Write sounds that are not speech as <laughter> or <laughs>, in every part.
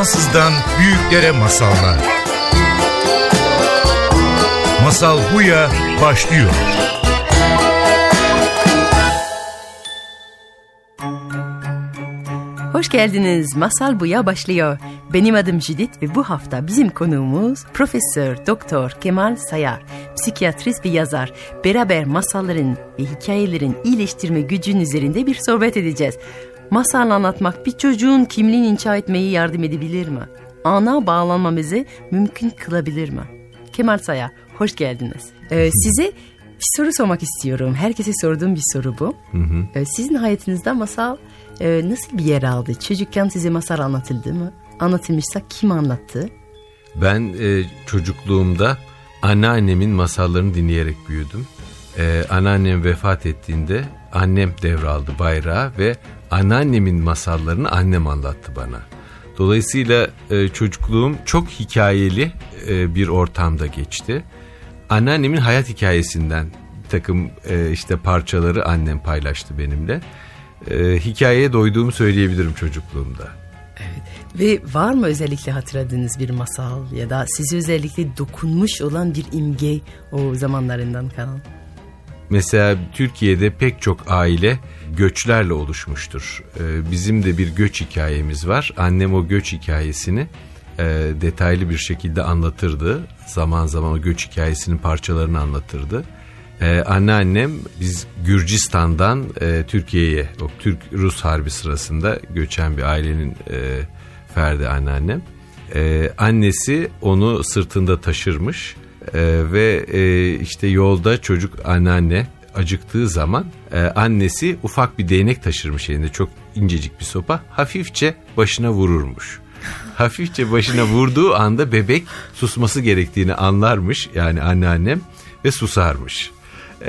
Fransızdan büyüklere masallar. Masal Buya başlıyor. Hoş geldiniz. Masal Buya başlıyor. Benim adım Judith ve bu hafta bizim konuğumuz Profesör Doktor Kemal Sayar, psikiyatrist ve yazar. Beraber masalların ve hikayelerin iyileştirme gücün üzerinde bir sohbet edeceğiz. Masal anlatmak bir çocuğun kimliğini inşa etmeyi yardım edebilir mi? Ana bağlanmamızı mümkün kılabilir mi? Kemal Sayar, hoş geldiniz. Ee, size bir soru sormak istiyorum. Herkese sorduğum bir soru bu. Hı hı. Ee, sizin hayatınızda masal e, nasıl bir yer aldı? Çocukken size masal anlatıldı mı? Anlatılmışsa kim anlattı? Ben e, çocukluğumda anneannemin masallarını dinleyerek büyüdüm. E, anneannem vefat ettiğinde annem devraldı bayrağı ve anneannemin masallarını annem anlattı bana. Dolayısıyla e, çocukluğum çok hikayeli e, bir ortamda geçti. Anneannemin hayat hikayesinden takım e, işte parçaları annem paylaştı benimle. E, hikayeye doyduğumu söyleyebilirim çocukluğumda. Evet. Ve var mı özellikle hatırladığınız bir masal ya da sizi özellikle dokunmuş olan bir imge o zamanlarından kalan? Mesela Türkiye'de pek çok aile göçlerle oluşmuştur. Ee, bizim de bir göç hikayemiz var. Annem o göç hikayesini e, detaylı bir şekilde anlatırdı. Zaman zaman o göç hikayesinin parçalarını anlatırdı. Ee, anneannem biz Gürcistan'dan e, Türkiye'ye, o Türk-Rus harbi sırasında göçen bir ailenin e, ferdi anneannem. Ee, annesi onu sırtında taşırmış ee, ve e, işte yolda çocuk anneanne acıktığı zaman e, annesi ufak bir değnek taşırmış elinde çok incecik bir sopa hafifçe başına vururmuş. hafifçe başına vurduğu anda bebek susması gerektiğini anlarmış yani anneannem ve susarmış.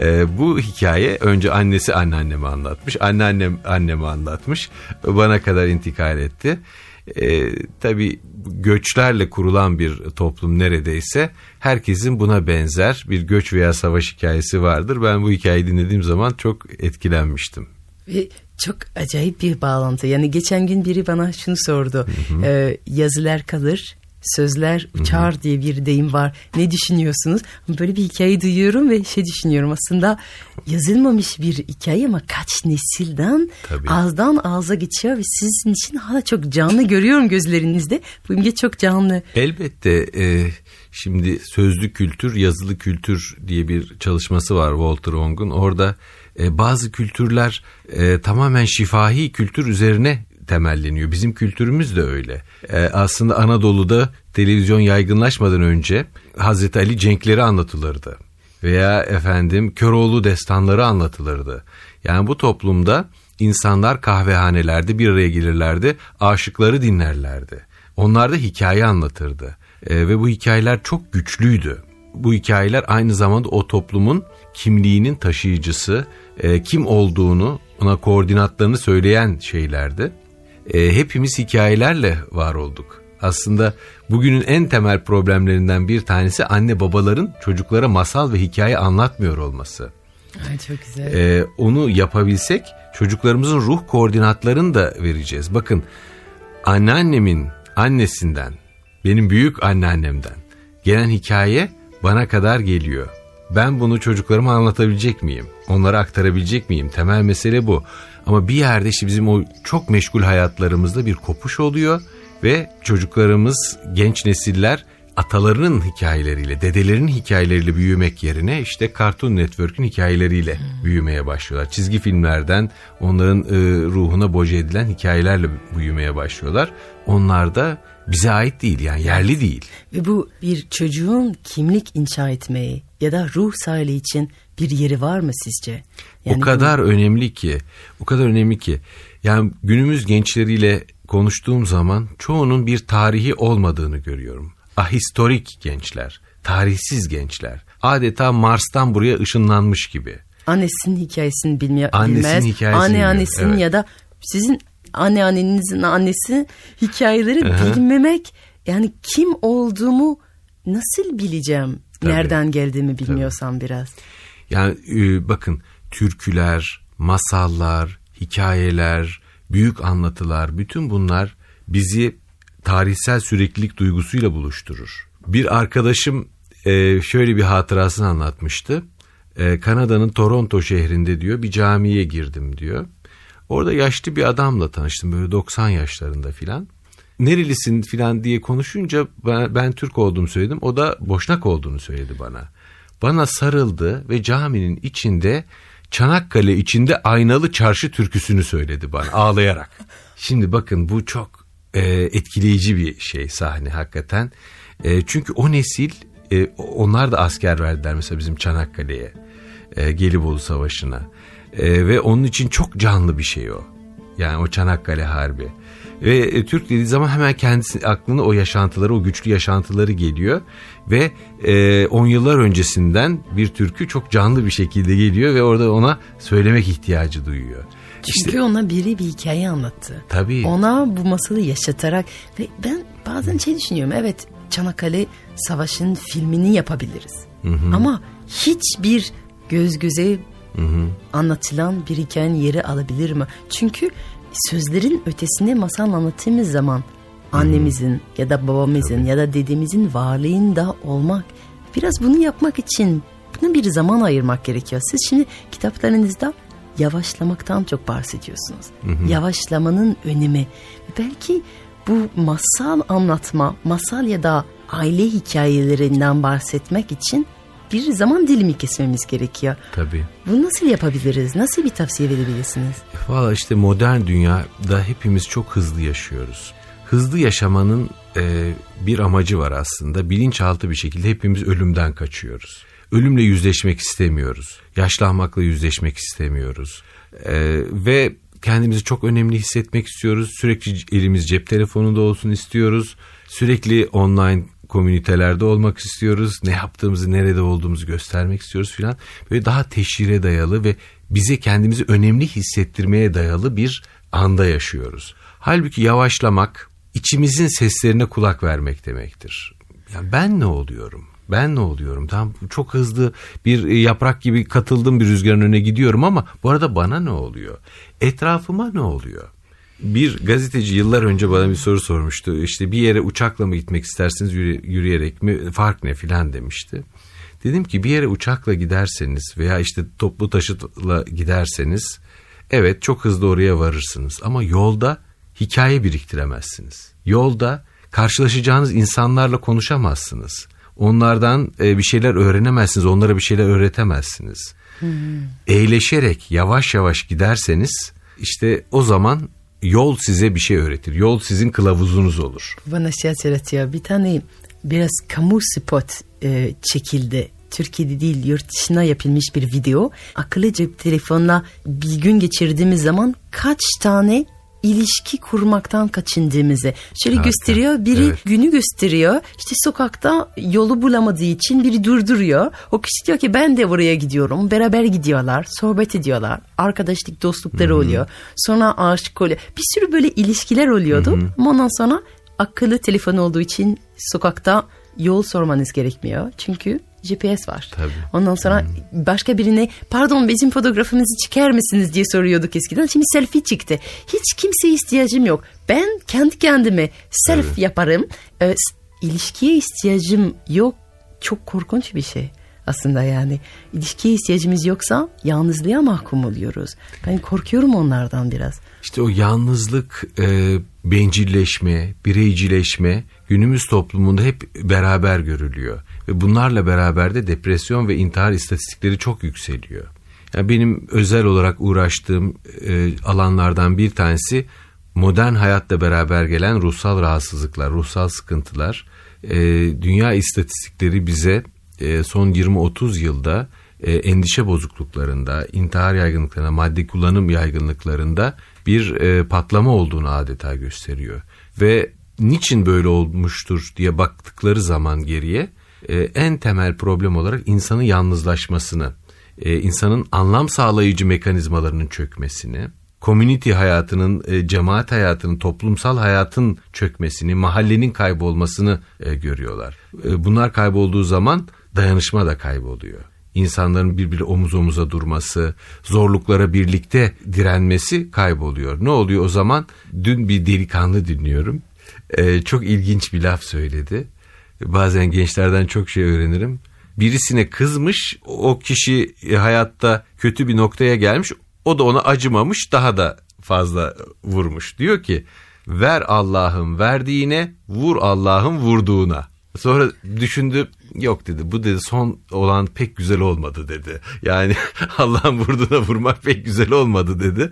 E, bu hikaye önce annesi anneanneme anlatmış, anneannem anneme anlatmış, bana kadar intikal etti. E, tabii göçlerle kurulan bir toplum neredeyse herkesin buna benzer bir göç veya savaş hikayesi vardır. Ben bu hikayeyi dinlediğim zaman çok etkilenmiştim. Ve çok acayip bir bağlantı. Yani geçen gün biri bana şunu sordu. Hı hı. Ee, yazılar kalır, sözler uçar Hı-hı. diye bir deyim var. Ne düşünüyorsunuz? Böyle bir hikaye duyuyorum ve şey düşünüyorum aslında yazılmamış bir hikaye ama kaç nesilden Tabii. ağızdan ağza geçiyor ve sizin için hala çok canlı görüyorum gözlerinizde. Bu imge çok canlı. Elbette e, şimdi sözlü kültür, yazılı kültür diye bir çalışması var Walter Ong'un. Orada e, bazı kültürler e, tamamen şifahi kültür üzerine temelleniyor. Bizim kültürümüz de öyle. Ee, aslında Anadolu'da televizyon yaygınlaşmadan önce Hazreti Ali cenkleri anlatılırdı. Veya efendim Köroğlu destanları anlatılırdı. Yani bu toplumda insanlar kahvehanelerde bir araya gelirlerdi, aşıkları dinlerlerdi. Onlar da hikaye anlatırdı. Ee, ve bu hikayeler çok güçlüydü. Bu hikayeler aynı zamanda o toplumun kimliğinin taşıyıcısı, e, kim olduğunu, ona koordinatlarını söyleyen şeylerdi e, hepimiz hikayelerle var olduk. Aslında bugünün en temel problemlerinden bir tanesi anne babaların çocuklara masal ve hikaye anlatmıyor olması. Ay çok güzel. Ee, onu yapabilsek çocuklarımızın ruh koordinatlarını da vereceğiz. Bakın anneannemin annesinden, benim büyük anneannemden gelen hikaye bana kadar geliyor. Ben bunu çocuklarıma anlatabilecek miyim? Onlara aktarabilecek miyim? Temel mesele bu. Ama bir yerde işte bizim o çok meşgul hayatlarımızda bir kopuş oluyor ve çocuklarımız, genç nesiller atalarının hikayeleriyle, dedelerinin hikayeleriyle büyümek yerine işte Cartoon Network'ün hikayeleriyle hmm. büyümeye başlıyorlar. Çizgi filmlerden onların e, ruhuna boca edilen hikayelerle büyümeye başlıyorlar. Onlar da bize ait değil yani yerli değil. Ve bu bir çocuğun kimlik inşa etmeyi ya da ruh sahili için bir yeri var mı sizce? Yani o kadar bu... önemli ki, o kadar önemli ki. Yani günümüz gençleriyle konuştuğum zaman çoğunun bir tarihi olmadığını görüyorum. Ahistorik gençler, tarihsiz gençler. Adeta Mars'tan buraya ışınlanmış gibi. Annesinin hikayesini bilmiyor, Annesinin bilmez. Hikayesini Anne annesinin evet. ya da sizin anneannenizin annesi hikayeleri Aha. bilmemek yani kim olduğumu nasıl bileceğim? Tabii. Nereden geldiğimi bilmiyorsam Tabii. biraz. Yani e, bakın türküler, masallar, hikayeler, büyük anlatılar bütün bunlar bizi tarihsel süreklilik duygusuyla buluşturur. Bir arkadaşım e, şöyle bir hatırasını anlatmıştı. E, Kanada'nın Toronto şehrinde diyor bir camiye girdim diyor. Orada yaşlı bir adamla tanıştım böyle 90 yaşlarında filan. Nerelisin filan diye konuşunca ben, ben Türk olduğumu söyledim. O da Boşnak olduğunu söyledi bana. Bana sarıldı ve caminin içinde Çanakkale içinde aynalı çarşı türküsünü söyledi bana ağlayarak. Şimdi bakın bu çok e, etkileyici bir şey sahne hakikaten. E, çünkü o nesil e, onlar da asker verdiler mesela bizim Çanakkale'ye. E, Gelibolu Savaşı'na. E, ve onun için çok canlı bir şey o. Yani o Çanakkale Harbi. Ve e, Türk dediği zaman hemen kendisi aklına o yaşantıları, o güçlü yaşantıları geliyor. Ve 10 e, yıllar öncesinden bir türkü çok canlı bir şekilde geliyor ve orada ona söylemek ihtiyacı duyuyor. Çünkü işte, ona biri bir hikaye anlattı. Tabii. Ona bu masalı yaşatarak ve ben bazen şey düşünüyorum. Evet Çanakkale Savaşı'nın filmini yapabiliriz. Hı hı. Ama hiçbir göz göze hı hı. anlatılan bir hikayenin yeri alabilir mi? Çünkü sözlerin ötesinde masal anlattığımız zaman annemizin ya da babamızın ya da dedemizin varlığında olmak biraz bunu yapmak için buna bir zaman ayırmak gerekiyor. Siz şimdi kitaplarınızda yavaşlamaktan çok bahsediyorsunuz. Hı hı. Yavaşlamanın önemi. Belki bu masal anlatma, masal ya da aile hikayelerinden bahsetmek için bir zaman dilimi kesmemiz gerekiyor. Tabii. Bunu nasıl yapabiliriz? Nasıl bir tavsiye verebilirsiniz? Valla işte modern dünyada hepimiz çok hızlı yaşıyoruz. Hızlı yaşamanın e, bir amacı var aslında. Bilinçaltı bir şekilde hepimiz ölümden kaçıyoruz. Ölümle yüzleşmek istemiyoruz. Yaşlanmakla yüzleşmek istemiyoruz. E, ve kendimizi çok önemli hissetmek istiyoruz. Sürekli elimiz cep telefonunda olsun istiyoruz. Sürekli online komünitelerde olmak istiyoruz. Ne yaptığımızı, nerede olduğumuzu göstermek istiyoruz filan. Böyle daha teşhire dayalı ve bize kendimizi önemli hissettirmeye dayalı bir anda yaşıyoruz. Halbuki yavaşlamak içimizin seslerine kulak vermek demektir. Yani ben ne oluyorum? Ben ne oluyorum? Tam çok hızlı bir yaprak gibi katıldım bir rüzgarın önüne gidiyorum ama bu arada bana ne oluyor? Etrafıma ne oluyor? Bir gazeteci yıllar önce bana bir soru sormuştu. İşte bir yere uçakla mı gitmek istersiniz yürüyerek mi fark ne filan demişti. Dedim ki bir yere uçakla giderseniz veya işte toplu taşıtla giderseniz evet çok hızlı oraya varırsınız ama yolda hikaye biriktiremezsiniz. Yolda karşılaşacağınız insanlarla konuşamazsınız. Onlardan e, bir şeyler öğrenemezsiniz, onlara bir şeyler öğretemezsiniz. Hmm. Eğleşerek yavaş yavaş giderseniz işte o zaman yol size bir şey öğretir. Yol sizin kılavuzunuz olur. Bana şey hatırlatıyor. Bir tane biraz kamu spot e, çekildi. Türkiye'de değil yurt dışına yapılmış bir video. Akıllı cep telefonla bir gün geçirdiğimiz zaman kaç tane ilişki kurmaktan kaçındığımızı. Şöyle Harika. gösteriyor. Biri evet. günü gösteriyor. İşte sokakta yolu bulamadığı için biri durduruyor. O kişi diyor ki ben de buraya gidiyorum. Beraber gidiyorlar. Sohbet ediyorlar. Arkadaşlık, dostlukları Hı-hı. oluyor. Sonra aşık oluyor. Bir sürü böyle ilişkiler oluyordu. Hı-hı. Ama ondan sonra akıllı telefon olduğu için sokakta yol sormanız gerekmiyor. Çünkü GPS var. Tabii. Ondan sonra hmm. başka birine pardon bizim fotoğrafımızı çıkar mısınız diye soruyorduk eskiden. Şimdi selfie çıktı. Hiç kimseye ihtiyacım yok. Ben kendi kendime self evet. yaparım. Ee, ilişkiye ihtiyacım yok. Çok korkunç bir şey aslında yani. ilişkiye ihtiyacımız yoksa yalnızlığa mahkum oluyoruz. Ben korkuyorum onlardan biraz. İşte o yalnızlık, e, bencilleşme, bireycileşme günümüz toplumunda hep beraber görülüyor. Ve bunlarla beraber de depresyon ve intihar istatistikleri çok yükseliyor. Yani benim özel olarak uğraştığım e, alanlardan bir tanesi modern hayatla beraber gelen ruhsal rahatsızlıklar, ruhsal sıkıntılar. E, dünya istatistikleri bize e, son 20-30 yılda e, endişe bozukluklarında, intihar yaygınlıklarında, madde kullanım yaygınlıklarında bir e, patlama olduğunu adeta gösteriyor. Ve niçin böyle olmuştur diye baktıkları zaman geriye en temel problem olarak insanın yalnızlaşmasını, insanın anlam sağlayıcı mekanizmalarının çökmesini, community hayatının, cemaat hayatının, toplumsal hayatın çökmesini, mahallenin kaybolmasını görüyorlar. Bunlar kaybolduğu zaman dayanışma da kayboluyor. İnsanların birbiri omuz omuza durması, zorluklara birlikte direnmesi kayboluyor. Ne oluyor o zaman? Dün bir delikanlı dinliyorum. e, çok ilginç bir laf söyledi. Bazen gençlerden çok şey öğrenirim. Birisine kızmış, o kişi hayatta kötü bir noktaya gelmiş, o da ona acımamış, daha da fazla vurmuş. Diyor ki, ver Allah'ın verdiğine, vur Allah'ın vurduğuna. Sonra düşündü yok dedi bu dedi son olan pek güzel olmadı dedi. Yani <laughs> Allah'ın vurduğuna vurmak pek güzel olmadı dedi.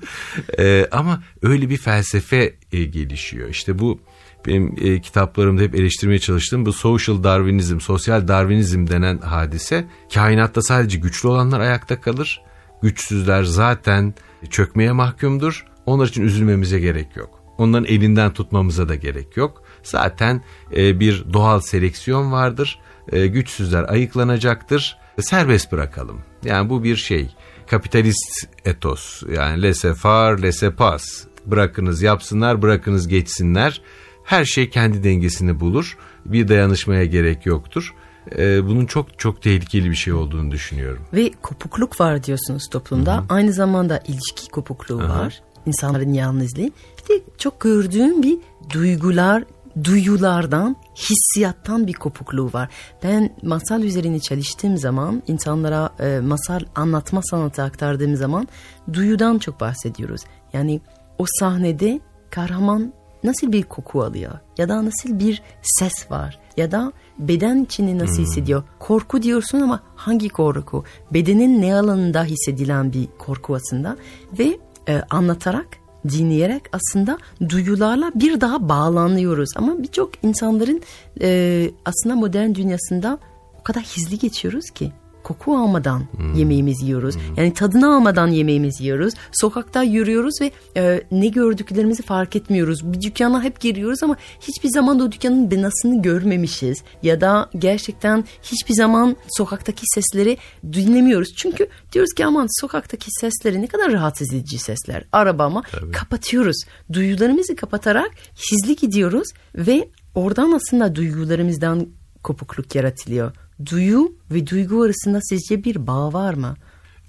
Ee, ama öyle bir felsefe e, gelişiyor. İşte bu benim e, kitaplarımda hep eleştirmeye çalıştığım bu social darwinizm, sosyal darwinizm denen hadise kainatta sadece güçlü olanlar ayakta kalır. Güçsüzler zaten çökmeye mahkumdur. Onlar için üzülmemize gerek yok. Onların elinden tutmamıza da gerek yok. Zaten e, bir doğal seleksiyon vardır. E, güçsüzler ayıklanacaktır. Serbest bırakalım. Yani bu bir şey. Kapitalist etos. Yani laissez-faire, laissez-passe. Bırakınız yapsınlar, bırakınız geçsinler. Her şey kendi dengesini bulur. Bir dayanışmaya gerek yoktur. Ee, bunun çok çok tehlikeli bir şey olduğunu düşünüyorum. Ve kopukluk var diyorsunuz toplumda. Hı-hı. Aynı zamanda ilişki kopukluğu Aha. var. İnsanların yalnızlığı. Bir de çok gördüğüm bir duygular, duyulardan, hissiyattan bir kopukluğu var. Ben masal üzerine çalıştığım zaman, insanlara e, masal anlatma sanatı aktardığım zaman duyudan çok bahsediyoruz. Yani o sahnede kahraman nasıl bir koku alıyor ya da nasıl bir ses var ya da beden içini nasıl hmm. hissediyor. Korku diyorsun ama hangi korku? Bedenin ne alanında hissedilen bir korku aslında ve e, anlatarak dinleyerek aslında duyularla bir daha bağlanıyoruz. Ama birçok insanların e, aslında modern dünyasında o kadar hızlı geçiyoruz ki koku almadan hmm. yemeğimizi yiyoruz. Hmm. Yani tadını almadan yemeğimizi yiyoruz. Sokakta yürüyoruz ve e, ne gördüklerimizi fark etmiyoruz. Bir dükkana hep giriyoruz ama hiçbir zaman da o dükkanın binasını görmemişiz. Ya da gerçekten hiçbir zaman sokaktaki sesleri dinlemiyoruz. Çünkü diyoruz ki aman sokaktaki sesleri ne kadar rahatsız edici sesler. Araba ama Tabii. kapatıyoruz. Duyularımızı kapatarak hızlı gidiyoruz ve oradan aslında duygularımızdan kopukluk yaratılıyor duyu ve duygu arasında sizce bir bağ var mı?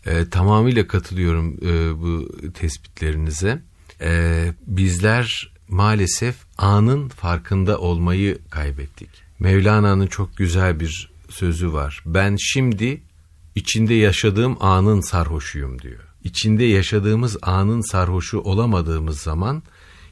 E, tamamıyla katılıyorum e, bu tespitlerinize. E, bizler maalesef anın farkında olmayı kaybettik. Mevlana'nın çok güzel bir sözü var. Ben şimdi içinde yaşadığım anın sarhoşuyum diyor. İçinde yaşadığımız anın sarhoşu olamadığımız zaman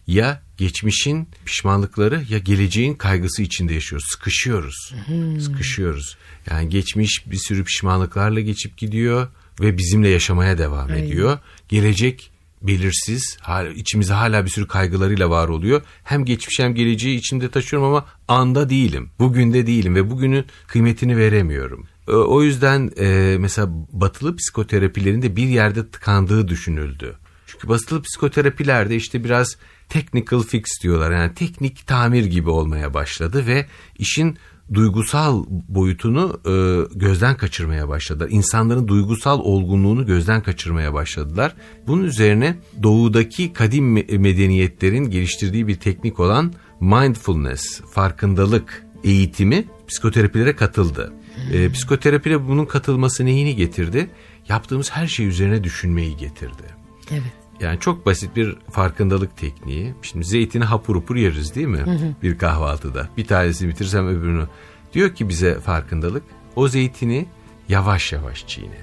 ya geçmişin pişmanlıkları ya geleceğin kaygısı içinde yaşıyoruz. Sıkışıyoruz. Hmm. Sıkışıyoruz. Yani geçmiş bir sürü pişmanlıklarla geçip gidiyor ve bizimle yaşamaya devam Aynen. ediyor. Gelecek belirsiz, içimize hala bir sürü kaygılarıyla var oluyor. Hem geçmiş hem geleceği içimde taşıyorum ama anda değilim. Bugün de değilim ve bugünün kıymetini veremiyorum. O yüzden e, mesela batılı psikoterapilerin de bir yerde tıkandığı düşünüldü. Çünkü batılı psikoterapilerde işte biraz technical fix diyorlar. Yani teknik tamir gibi olmaya başladı ve işin duygusal boyutunu e, gözden kaçırmaya başladılar. İnsanların duygusal olgunluğunu gözden kaçırmaya başladılar. Bunun üzerine doğudaki kadim medeniyetlerin geliştirdiği bir teknik olan mindfulness, farkındalık eğitimi psikoterapilere katıldı. E, psikoterapide bunun katılması neyini getirdi? Yaptığımız her şey üzerine düşünmeyi getirdi. Evet. Yani çok basit bir farkındalık tekniği. Şimdi zeytini hapur hapur yeriz değil mi? Hı hı. Bir kahvaltıda. Bir tanesini bitirsem öbürünü. Diyor ki bize farkındalık. O zeytini yavaş yavaş çiğne.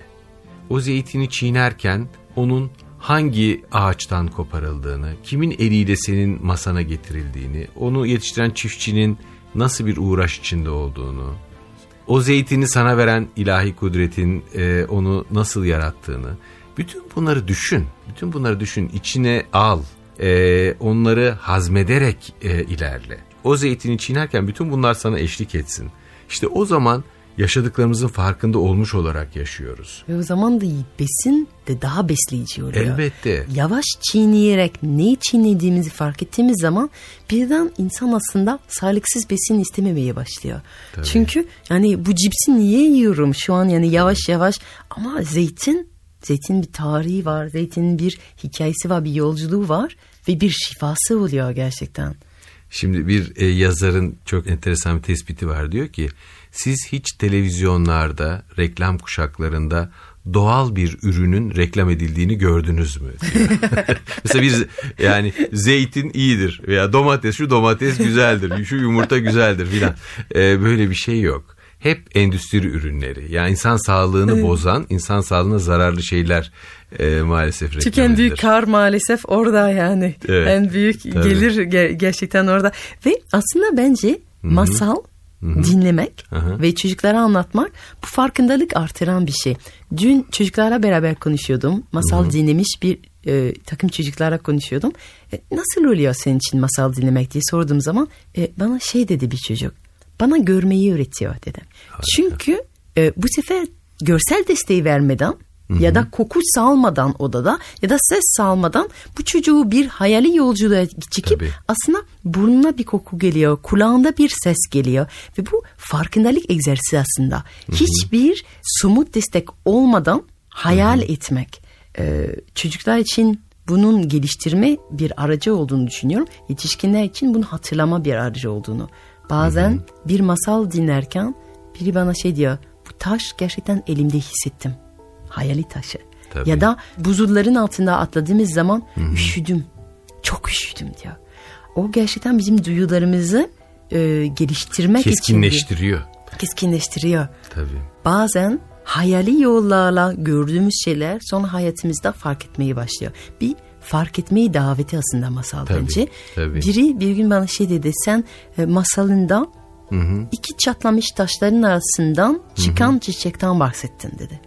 O zeytini çiğnerken onun hangi ağaçtan koparıldığını, kimin eliyle senin masana getirildiğini, onu yetiştiren çiftçinin nasıl bir uğraş içinde olduğunu, o zeytini sana veren ilahi kudretin e, onu nasıl yarattığını, bütün bunları düşün. Bütün bunları düşün. içine al. E, onları hazmederek e, ilerle. O zeytini çiğnerken bütün bunlar sana eşlik etsin. İşte o zaman yaşadıklarımızın farkında olmuş olarak yaşıyoruz. Ve o zaman da besin de daha besleyici oluyor. Elbette. Yavaş çiğneyerek neyi çiğnediğimizi fark ettiğimiz zaman birden insan aslında sağlıksız besin istememeye başlıyor. Tabii. Çünkü yani bu cipsi niye yiyorum şu an yani yavaş yavaş ama zeytin Zeytin bir tarihi var, zeytinin bir hikayesi var, bir yolculuğu var ve bir şifası oluyor gerçekten. Şimdi bir e, yazarın çok enteresan bir tespiti var diyor ki siz hiç televizyonlarda, reklam kuşaklarında doğal bir ürünün reklam edildiğini gördünüz mü? <laughs> Mesela bir yani zeytin iyidir veya domates şu domates güzeldir, şu yumurta güzeldir filan. Ee, böyle bir şey yok. Hep endüstri ürünleri. Yani insan sağlığını evet. bozan, insan sağlığına zararlı şeyler e, maalesef büyük kar maalesef orada yani. Evet, en büyük tabii. gelir ge- gerçekten orada. Ve aslında bence Hı-hı. masal Hı-hı. dinlemek Hı-hı. ve çocuklara anlatmak bu farkındalık artıran bir şey. Dün çocuklarla beraber konuşuyordum. Masal Hı-hı. dinlemiş bir e, takım çocuklara konuşuyordum. E, nasıl oluyor senin için masal dinlemek diye sorduğum zaman e, bana şey dedi bir çocuk. Bana görmeyi öğretiyor dedi. Harika. Çünkü e, bu sefer görsel desteği vermeden Hı-hı. ya da koku salmadan odada ya da ses salmadan bu çocuğu bir hayali yolculuğa çekip Tabii. aslında burnuna bir koku geliyor, kulağında bir ses geliyor ve bu farkındalık egzersizi aslında. Hı-hı. Hiçbir somut destek olmadan hayal Hı-hı. etmek. Ee, çocuklar için bunun geliştirme bir aracı olduğunu düşünüyorum. Yetişkinler için bunu hatırlama bir aracı olduğunu. Bazen Hı-hı. bir masal dinlerken biri bana şey diyor, bu taş gerçekten elimde hissettim hayali taşı. Tabii. Ya da buzulların altında atladığımız zaman Hı-hı. üşüdüm. Çok üşüdüm diyor. O gerçekten bizim duyularımızı e, geliştirmek keskinleştiriyor. için keskinleştiriyor. Tabii. Bazen hayali yollarla gördüğümüz şeyler sonra hayatımızda fark etmeyi başlıyor. Bir fark etmeyi daveti aslında masal tabii, bence. Tabii. Biri bir gün bana şey dedi sen e, masalında hı hı. iki çatlamış taşların arasından çıkan hı hı. çiçekten bahsettin dedi.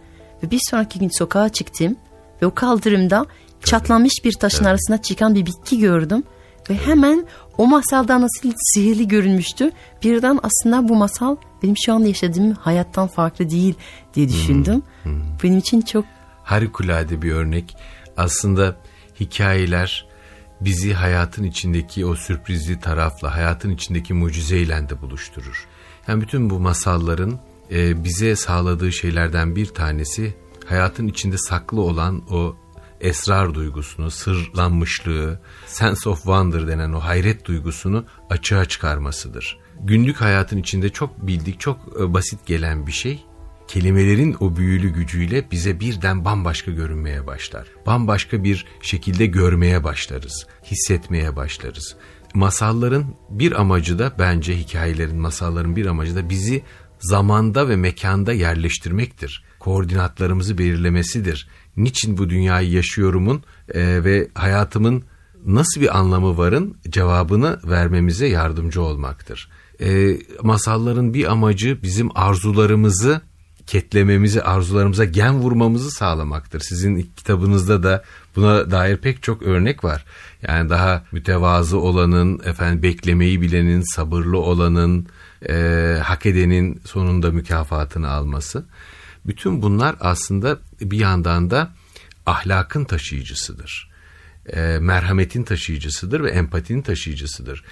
Ve bir sonraki gün sokağa çıktım ve o kaldırımda Tabii. çatlamış bir taşın Tabii. arasına çıkan bir bitki gördüm. Ve hemen o masalda nasıl sihirli görünmüştü. Birden aslında bu masal benim şu anda yaşadığım hayattan farklı değil diye düşündüm. Hmm, hmm. Benim için çok... Harikulade bir örnek. Aslında hikayeler bizi hayatın içindeki o sürprizli tarafla, hayatın içindeki mucizeyle de buluşturur. Yani bütün bu masalların e, bize sağladığı şeylerden bir tanesi hayatın içinde saklı olan o esrar duygusunu, sırlanmışlığı, sense of wonder denen o hayret duygusunu açığa çıkarmasıdır. Günlük hayatın içinde çok bildik, çok e, basit gelen bir şey kelimelerin o büyülü gücüyle bize birden bambaşka görünmeye başlar. Bambaşka bir şekilde görmeye başlarız, hissetmeye başlarız. Masalların bir amacı da bence hikayelerin, masalların bir amacı da bizi zamanda ve mekanda yerleştirmektir. Koordinatlarımızı belirlemesidir. Niçin bu dünyayı yaşıyorumun e, ve hayatımın nasıl bir anlamı varın cevabını vermemize yardımcı olmaktır. E, masalların bir amacı bizim arzularımızı ketlememizi, arzularımıza gen vurmamızı sağlamaktır. Sizin kitabınızda da buna dair pek çok örnek var. Yani daha mütevazı olanın, efendim beklemeyi bilenin, sabırlı olanın, e, hak edenin sonunda mükafatını alması. Bütün bunlar aslında bir yandan da ahlakın taşıyıcısıdır. E, merhametin taşıyıcısıdır ve empatinin taşıyıcısıdır.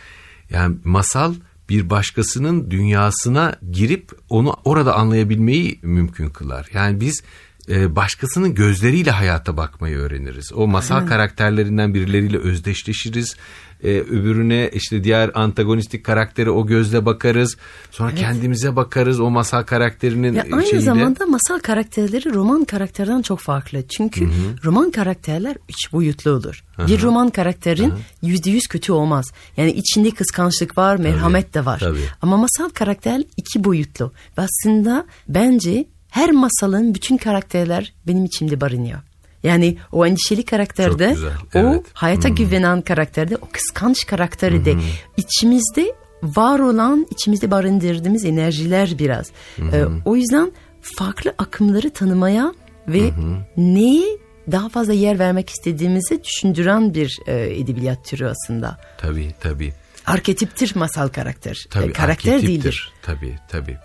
Yani masal bir başkasının dünyasına girip onu orada anlayabilmeyi mümkün kılar. Yani biz e, başkasının gözleriyle hayata bakmayı öğreniriz. O masal Aynen. karakterlerinden birileriyle özdeşleşiriz e, öbürüne işte diğer antagonistik karaktere o gözle bakarız. Sonra evet. kendimize bakarız o masal karakterinin ya aynı şeyiyle. zamanda masal karakterleri roman karakterden çok farklı. Çünkü Hı-hı. roman karakterler üç boyutlu olur. Hı-hı. Bir roman karakterin yüzde yüz kötü olmaz. Yani içinde kıskançlık var, merhamet tabii, de var. Tabii. Ama masal karakter iki boyutlu. Ve aslında bence her masalın bütün karakterler benim içimde barınıyor. Yani o endişeli karakterde, güzel, o evet. hayata hmm. güvenen karakterde, o kıskanç karakterde de içimizde var olan, içimizde barındırdığımız enerjiler biraz. Hmm. Ee, o yüzden farklı akımları tanımaya ve hmm. neyi daha fazla yer vermek istediğimizi düşündüren bir e, edebiyat türü aslında. Tabii tabii. Arketiptir masal karakter. Tabii, e, karakter değildir. Tabii tabii.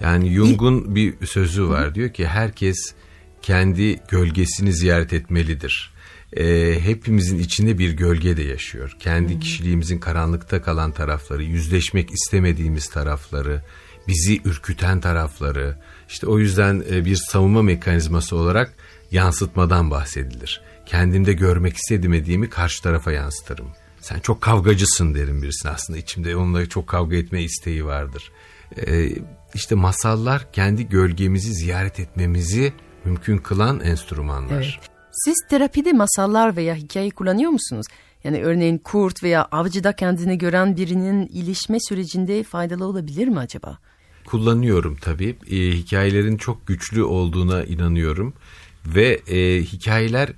Yani Jung'un bir sözü var diyor ki herkes kendi gölgesini ziyaret etmelidir. E, hepimizin içinde bir gölge de yaşıyor. Kendi kişiliğimizin karanlıkta kalan tarafları, yüzleşmek istemediğimiz tarafları, bizi ürküten tarafları. İşte o yüzden e, bir savunma mekanizması olarak yansıtmadan bahsedilir. Kendimde görmek istemediğimi karşı tarafa yansıtırım. Sen çok kavgacısın derim birisine aslında içimde onunla çok kavga etme isteği vardır. Ee, işte masallar kendi gölgemizi ziyaret etmemizi mümkün kılan enstrümanlar. Evet. Siz terapide masallar veya hikaye kullanıyor musunuz? Yani örneğin kurt veya avcıda kendini gören birinin ilişme sürecinde faydalı olabilir mi acaba? Kullanıyorum tabii. E, hikayelerin çok güçlü olduğuna inanıyorum. Ve e, hikayeler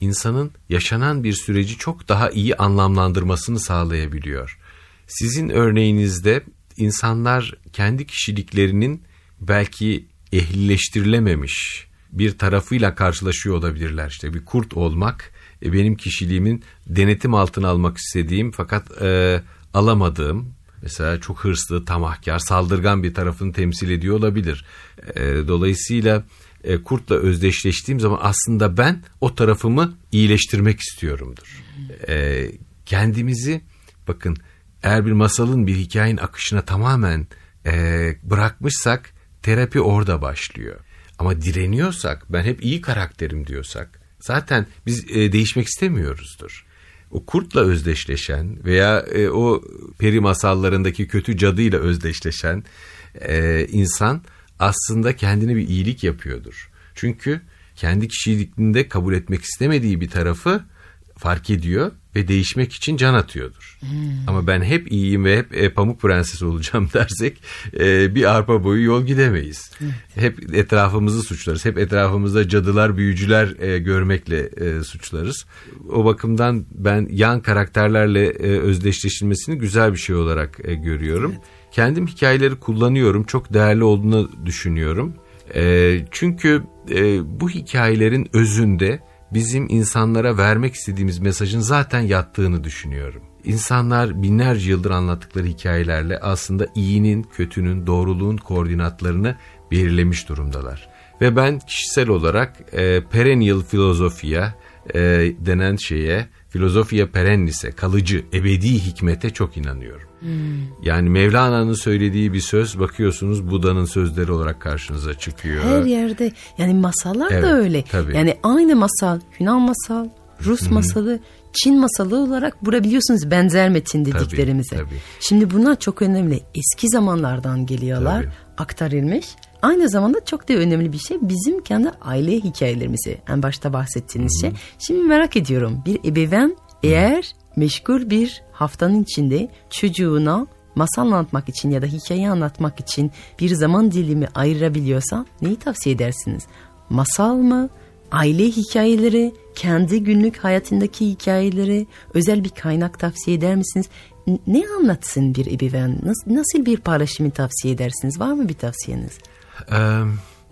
insanın yaşanan bir süreci çok daha iyi anlamlandırmasını sağlayabiliyor. Sizin örneğinizde insanlar kendi kişiliklerinin belki ehlileştirilememiş bir tarafıyla karşılaşıyor olabilirler. İşte bir kurt olmak e, benim kişiliğimin denetim altına almak istediğim fakat e, alamadığım mesela çok hırslı, tamahkar, saldırgan bir tarafını temsil ediyor olabilir. E, dolayısıyla e, kurtla özdeşleştiğim zaman aslında ben o tarafımı iyileştirmek istiyorumdur. E, kendimizi bakın eğer bir masalın bir hikayenin akışına tamamen e, bırakmışsak terapi orada başlıyor. Ama direniyorsak ben hep iyi karakterim diyorsak zaten biz e, değişmek istemiyoruzdur. O kurtla özdeşleşen veya e, o peri masallarındaki kötü cadıyla özdeşleşen e, insan aslında kendine bir iyilik yapıyordur. Çünkü kendi kişiliğinde kabul etmek istemediği bir tarafı fark ediyor ve değişmek için can atıyordur. Hmm. Ama ben hep iyiyim ve hep e, pamuk prenses olacağım <laughs> dersek e, bir arpa boyu yol gidemeyiz. Hmm. Hep etrafımızı suçlarız. Hep etrafımızda cadılar, büyücüler e, görmekle e, suçlarız. O bakımdan ben yan karakterlerle e, özdeşleşilmesini güzel bir şey olarak e, görüyorum. Evet. Kendim hikayeleri kullanıyorum. Çok değerli olduğunu düşünüyorum. E, çünkü e, bu hikayelerin özünde bizim insanlara vermek istediğimiz mesajın zaten yattığını düşünüyorum. İnsanlar binlerce yıldır anlattıkları hikayelerle aslında iyinin, kötünün, doğruluğun koordinatlarını belirlemiş durumdalar. Ve ben kişisel olarak e, perennial filozofiya e, denen şeye, filozofiya perennis'e, kalıcı, ebedi hikmete çok inanıyorum. Hmm. Yani Mevlana'nın söylediği bir söz bakıyorsunuz Buda'nın sözleri olarak karşınıza çıkıyor. Her yerde yani masallar evet, da öyle. Tabii. Yani aynı masal Yunan masal, Rus hmm. masalı, Çin masalı olarak bulabiliyorsunuz benzer metin dediklerimize. Tabii, tabii. Şimdi bunlar çok önemli. Eski zamanlardan geliyorlar, tabii. aktarılmış. Aynı zamanda çok da önemli bir şey bizim kendi aile hikayelerimizi en başta bahsettiğiniz Hı-hı. şey. Şimdi merak ediyorum bir ebeveyn eğer meşgul bir haftanın içinde çocuğuna masal anlatmak için ya da hikaye anlatmak için bir zaman dilimi ayırabiliyorsa neyi tavsiye edersiniz? Masal mı? Aile hikayeleri, kendi günlük hayatındaki hikayeleri, özel bir kaynak tavsiye eder misiniz? Ne anlatsın bir ebeveyn? Nasıl, nasıl bir paylaşımı tavsiye edersiniz? Var mı bir tavsiyeniz? Ee,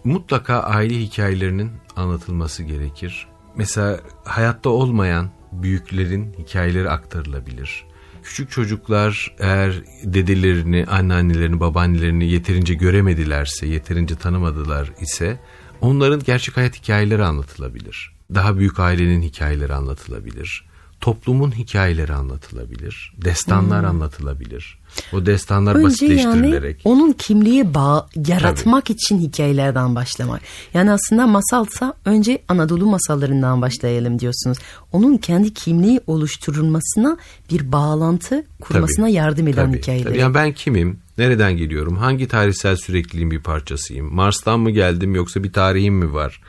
mutlaka aile hikayelerinin anlatılması gerekir. Mesela hayatta olmayan büyüklerin hikayeleri aktarılabilir. Küçük çocuklar eğer dedelerini, anneannelerini, babaannelerini yeterince göremedilerse, yeterince tanımadılar ise onların gerçek hayat hikayeleri anlatılabilir. Daha büyük ailenin hikayeleri anlatılabilir toplumun hikayeleri anlatılabilir, destanlar hmm. anlatılabilir. O destanlar Önce basitleştirilerek. Yani onun kimliği bağ yaratmak Tabii. için hikayelerden başlamak. Yani aslında masalsa önce Anadolu masallarından başlayalım diyorsunuz. Onun kendi kimliği oluşturulmasına bir bağlantı kurmasına Tabii. yardım eden Tabii. hikayeler. Tabii. Yani ben kimim? Nereden geliyorum? Hangi tarihsel sürekliliğin bir parçasıyım? Mars'tan mı geldim yoksa bir tarihim mi var?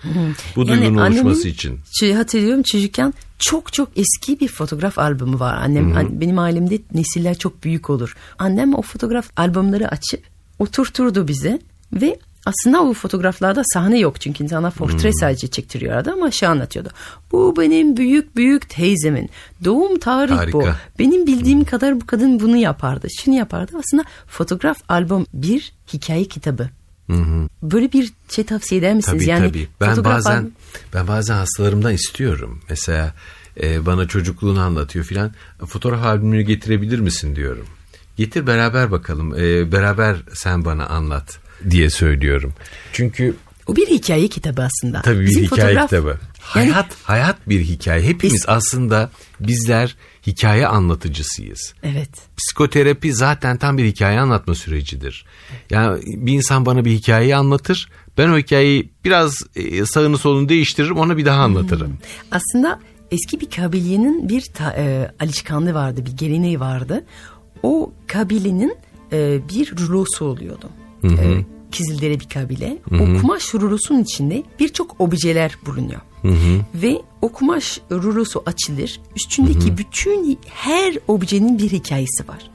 Bu yani duygunun oluşması için. Hatırlıyorum çocukken çok çok eski bir fotoğraf albümü var. Annem hı hı. benim ailemde nesiller çok büyük olur. Annem o fotoğraf albümleri açıp oturturdu bize ve aslında o fotoğraflarda sahne yok çünkü insana portre hmm. sadece çektiriyordu ama şey anlatıyordu. Bu benim büyük büyük teyzemin doğum tarihi Harika. bu. Benim bildiğim kadar bu kadın bunu yapardı. Şunu yapardı. Aslında fotoğraf albüm bir hikaye kitabı. Hı hı. Böyle bir şey tavsiye eder misiniz? Tabii yani tabii. Ben bazen albüm... ben bazen hastalarımdan istiyorum. Mesela e, bana çocukluğunu anlatıyor filan. Fotoğraf albümünü getirebilir misin diyorum. Getir beraber bakalım. E, beraber sen bana anlat diye söylüyorum. Çünkü o bir hikaye kitabı aslında. Tabii bir Bizim hikaye fotoğraf... kitabı. Hayat yani, hayat bir hikaye. Hepimiz biz... aslında bizler hikaye anlatıcısıyız. Evet. Psikoterapi zaten tam bir hikaye anlatma sürecidir. Yani bir insan bana bir hikayeyi anlatır. Ben o hikayeyi biraz e, sağını solunu değiştiririm ona bir daha anlatırım. Hmm. Aslında eski bir kabilenin bir ta, e, alışkanlığı vardı, bir geleneği vardı. O kabilenin e, bir rulosu oluyordu. Hı hı. E, Kızıldere bir kabile. O kumaş rulosunun içinde birçok objeler bulunuyor. Ve o kumaş rulosu açılır. Üstündeki bütün her objenin bir hikayesi var.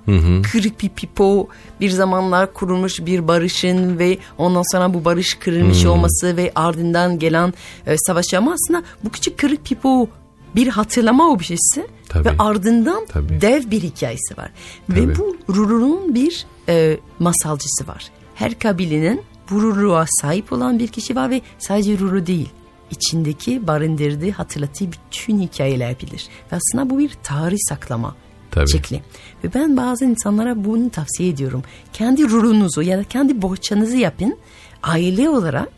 Kırık bir pipo, bir zamanlar kurulmuş bir barışın ve ondan sonra bu barış kırılmış olması ve ardından gelen e, savaş ama aslında bu küçük kırık pipo bir hatırlama objesi Tabii. ve ardından Tabii. dev bir hikayesi var. Tabii. Ve bu Rurur'un bir e, masalcısı var. Her kabilenin bu Rurur'a sahip olan bir kişi var ve sadece Ruru değil. İçindeki barındırdığı hatırlattığı bütün hikayeler bilir. Ve aslında bu bir tarih saklama Tabii. şekli. Ve ben bazı insanlara bunu tavsiye ediyorum. Kendi rurunuzu ya da kendi bohçanızı yapın aile olarak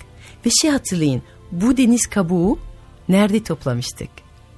ve şey hatırlayın. Bu deniz kabuğu nerede toplamıştık?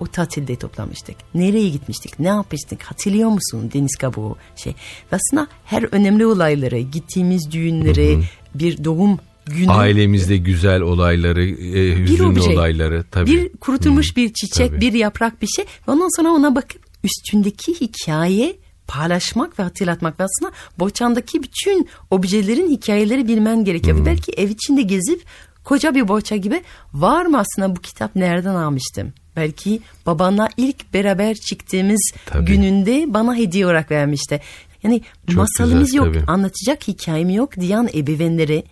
O tatilde toplamıştık. Nereye gitmiştik? Ne yapmıştık? Hatırlıyor musun deniz kabuğu? Şey. Ve aslında her önemli olayları, gittiğimiz düğünleri, bir doğum günü. Ailemizde güzel olayları, e, hüzünlü obje, olayları tabii. Bir kurutulmuş Hı, bir çiçek, tabii. bir yaprak bir şey. Ondan sonra ona bakıp üstündeki hikaye paylaşmak ve hatırlatmak ve aslında bohçandaki bütün objelerin hikayeleri bilmen gerekiyor. Ve belki ev içinde gezip koca bir bohça gibi var mı aslında bu kitap nereden almıştım? Belki babana ilk beraber çıktığımız Tabii. gününde bana hediye olarak vermişti. Yani Çok masalımız güzel, yok, tabii. anlatacak hikayem yok diyen ebeveynleri.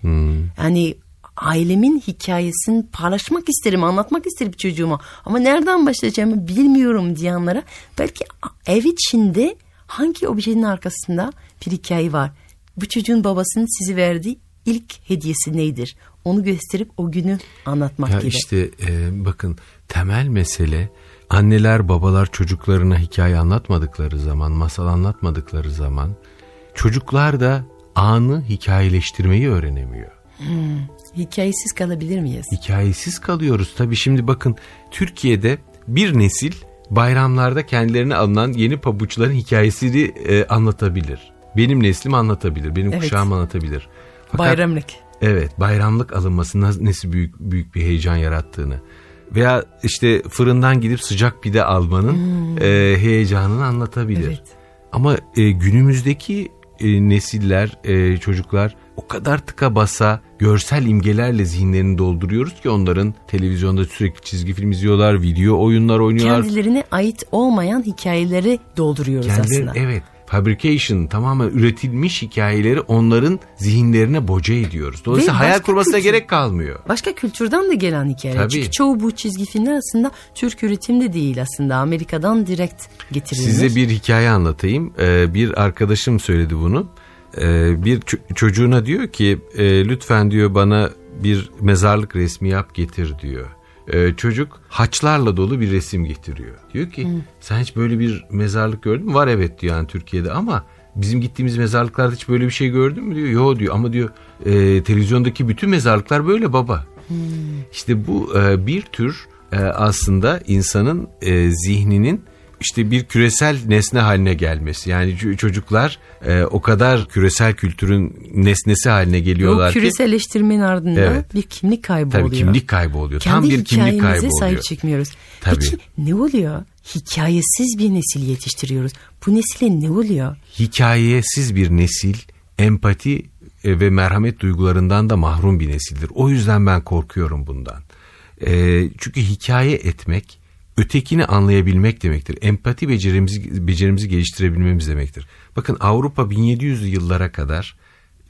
Yani ailemin hikayesini paylaşmak isterim, anlatmak isterim çocuğuma. Ama nereden başlayacağımı bilmiyorum diyenlere belki ev içinde hangi objenin arkasında bir hikaye var. Bu çocuğun babasının sizi verdiği ilk hediyesi nedir? Onu gösterip o günü anlatmak Ya gibi. işte e, bakın temel mesele anneler babalar çocuklarına hikaye anlatmadıkları zaman, masal anlatmadıkları zaman çocuklar da anı hikayeleştirmeyi öğrenemiyor. Hikayesiz kalabilir miyiz? Hikayesiz kalıyoruz tabii şimdi bakın Türkiye'de bir nesil bayramlarda kendilerine alınan yeni pabuçların hikayesini e, anlatabilir. Benim neslim anlatabilir, benim Evet. kuşağım anlatabilir. Fakat- Bayramlık. Evet bayramlık alınması nasıl büyük büyük bir heyecan yarattığını veya işte fırından gidip sıcak pide almanın e, heyecanını anlatabilir. Hmm. Evet. Ama e, günümüzdeki e, nesiller, e, çocuklar o kadar tıka basa görsel imgelerle zihinlerini dolduruyoruz ki onların televizyonda sürekli çizgi film izliyorlar, video oyunlar oynuyorlar. Kendilerine ait olmayan hikayeleri dolduruyoruz Kendileri- aslında. evet fabrication tamamen üretilmiş hikayeleri onların zihinlerine boca ediyoruz. Dolayısıyla Ve hayal kurmasına kültür- gerek kalmıyor. Başka kültürden de gelen hikayeler. Tabii. Çünkü çoğu bu çizgi filmler aslında Türk üretimde değil aslında. Amerika'dan direkt getirilmiş. Size bir hikaye anlatayım. Ee, bir arkadaşım söyledi bunu. Ee, bir ço- çocuğuna diyor ki e, lütfen diyor bana bir mezarlık resmi yap getir diyor. Ee, çocuk haçlarla dolu bir resim getiriyor. Diyor ki sen hiç böyle bir mezarlık gördün mü? Var evet diyor yani Türkiye'de ama bizim gittiğimiz mezarlıklarda hiç böyle bir şey gördün mü diyor. Yo diyor ama diyor e, televizyondaki bütün mezarlıklar böyle baba. İşte bu e, bir tür e, aslında insanın e, zihninin işte bir küresel nesne haline gelmesi. Yani çocuklar e, o kadar küresel kültürün nesnesi haline o geliyorlar ki küreselleştirmenin ardından Evet. bir kimlik kaybı tabii oluyor. kimlik kaybı oluyor. Kendi Tam bir kimlik kaybı oluyor. sahip çıkmıyoruz. Tabii. Peki ne oluyor? Hikayesiz bir nesil yetiştiriyoruz. Bu nesile ne oluyor? Hikayesiz bir nesil empati e, ve merhamet duygularından da mahrum bir nesildir. O yüzden ben korkuyorum bundan. E, çünkü hikaye etmek ötekini anlayabilmek demektir. Empati becerimizi, becerimizi geliştirebilmemiz demektir. Bakın Avrupa 1700'lü yıllara kadar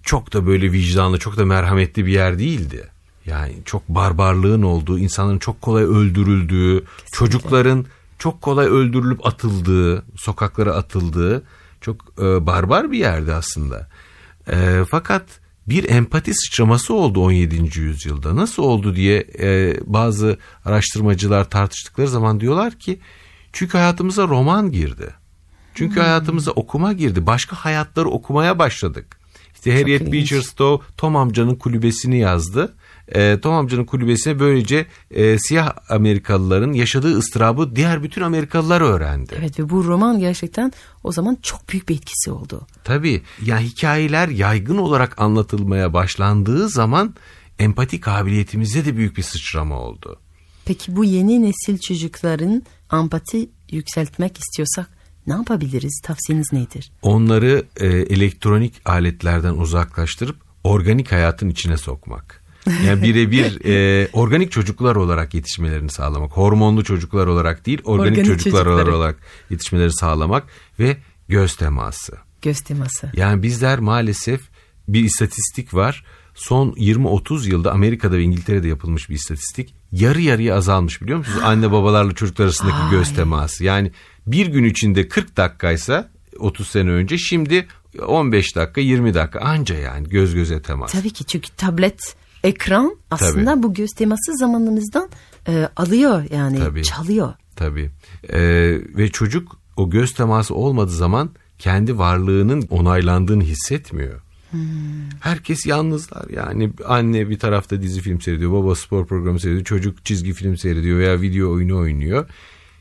çok da böyle vicdanlı, çok da merhametli bir yer değildi. Yani çok barbarlığın olduğu, insanların çok kolay öldürüldüğü, çocukların çok kolay öldürülüp atıldığı, sokaklara atıldığı çok e, barbar bir yerdi aslında. E, fakat bir empati sıçraması oldu 17. yüzyılda. Nasıl oldu diye e, bazı araştırmacılar tartıştıkları zaman diyorlar ki çünkü hayatımıza roman girdi. Çünkü hayatımıza okuma girdi. Başka hayatları okumaya başladık. İşte Harriet. Beecher Stowe Tom amcanın kulübesini yazdı. E, Tom amcanın kulübesine böylece e, siyah Amerikalıların yaşadığı ıstırabı diğer bütün Amerikalılar öğrendi. Evet ve bu roman gerçekten o zaman çok büyük bir etkisi oldu. Tabii ya hikayeler yaygın olarak anlatılmaya başlandığı zaman empati kabiliyetimizde de büyük bir sıçrama oldu. Peki bu yeni nesil çocukların empati yükseltmek istiyorsak ne yapabiliriz? Tavsiyeniz nedir? Onları e, elektronik aletlerden uzaklaştırıp organik hayatın içine sokmak. Yani birebir e, organik çocuklar olarak yetişmelerini sağlamak. Hormonlu çocuklar olarak değil, organik, organik çocuklar çocukları. olarak yetişmeleri sağlamak ve göz teması. Göz teması. Yani bizler maalesef bir istatistik var. Son 20-30 yılda Amerika'da ve İngiltere'de yapılmış bir istatistik. Yarı yarıya azalmış biliyor musunuz? Anne babalarla çocuklar arasındaki Ay. göz teması. Yani bir gün içinde 40 dakikaysa 30 sene önce şimdi 15 dakika 20 dakika anca yani göz göze temas. Tabii ki çünkü tablet ekran aslında Tabii. bu göz teması zamanımızdan e, alıyor yani Tabii. çalıyor. Tabii ee, ve çocuk o göz teması olmadığı zaman kendi varlığının onaylandığını hissetmiyor. Hmm. Herkes yalnızlar yani anne bir tarafta dizi film seyrediyor, baba spor programı seyrediyor, çocuk çizgi film seyrediyor veya video oyunu oynuyor.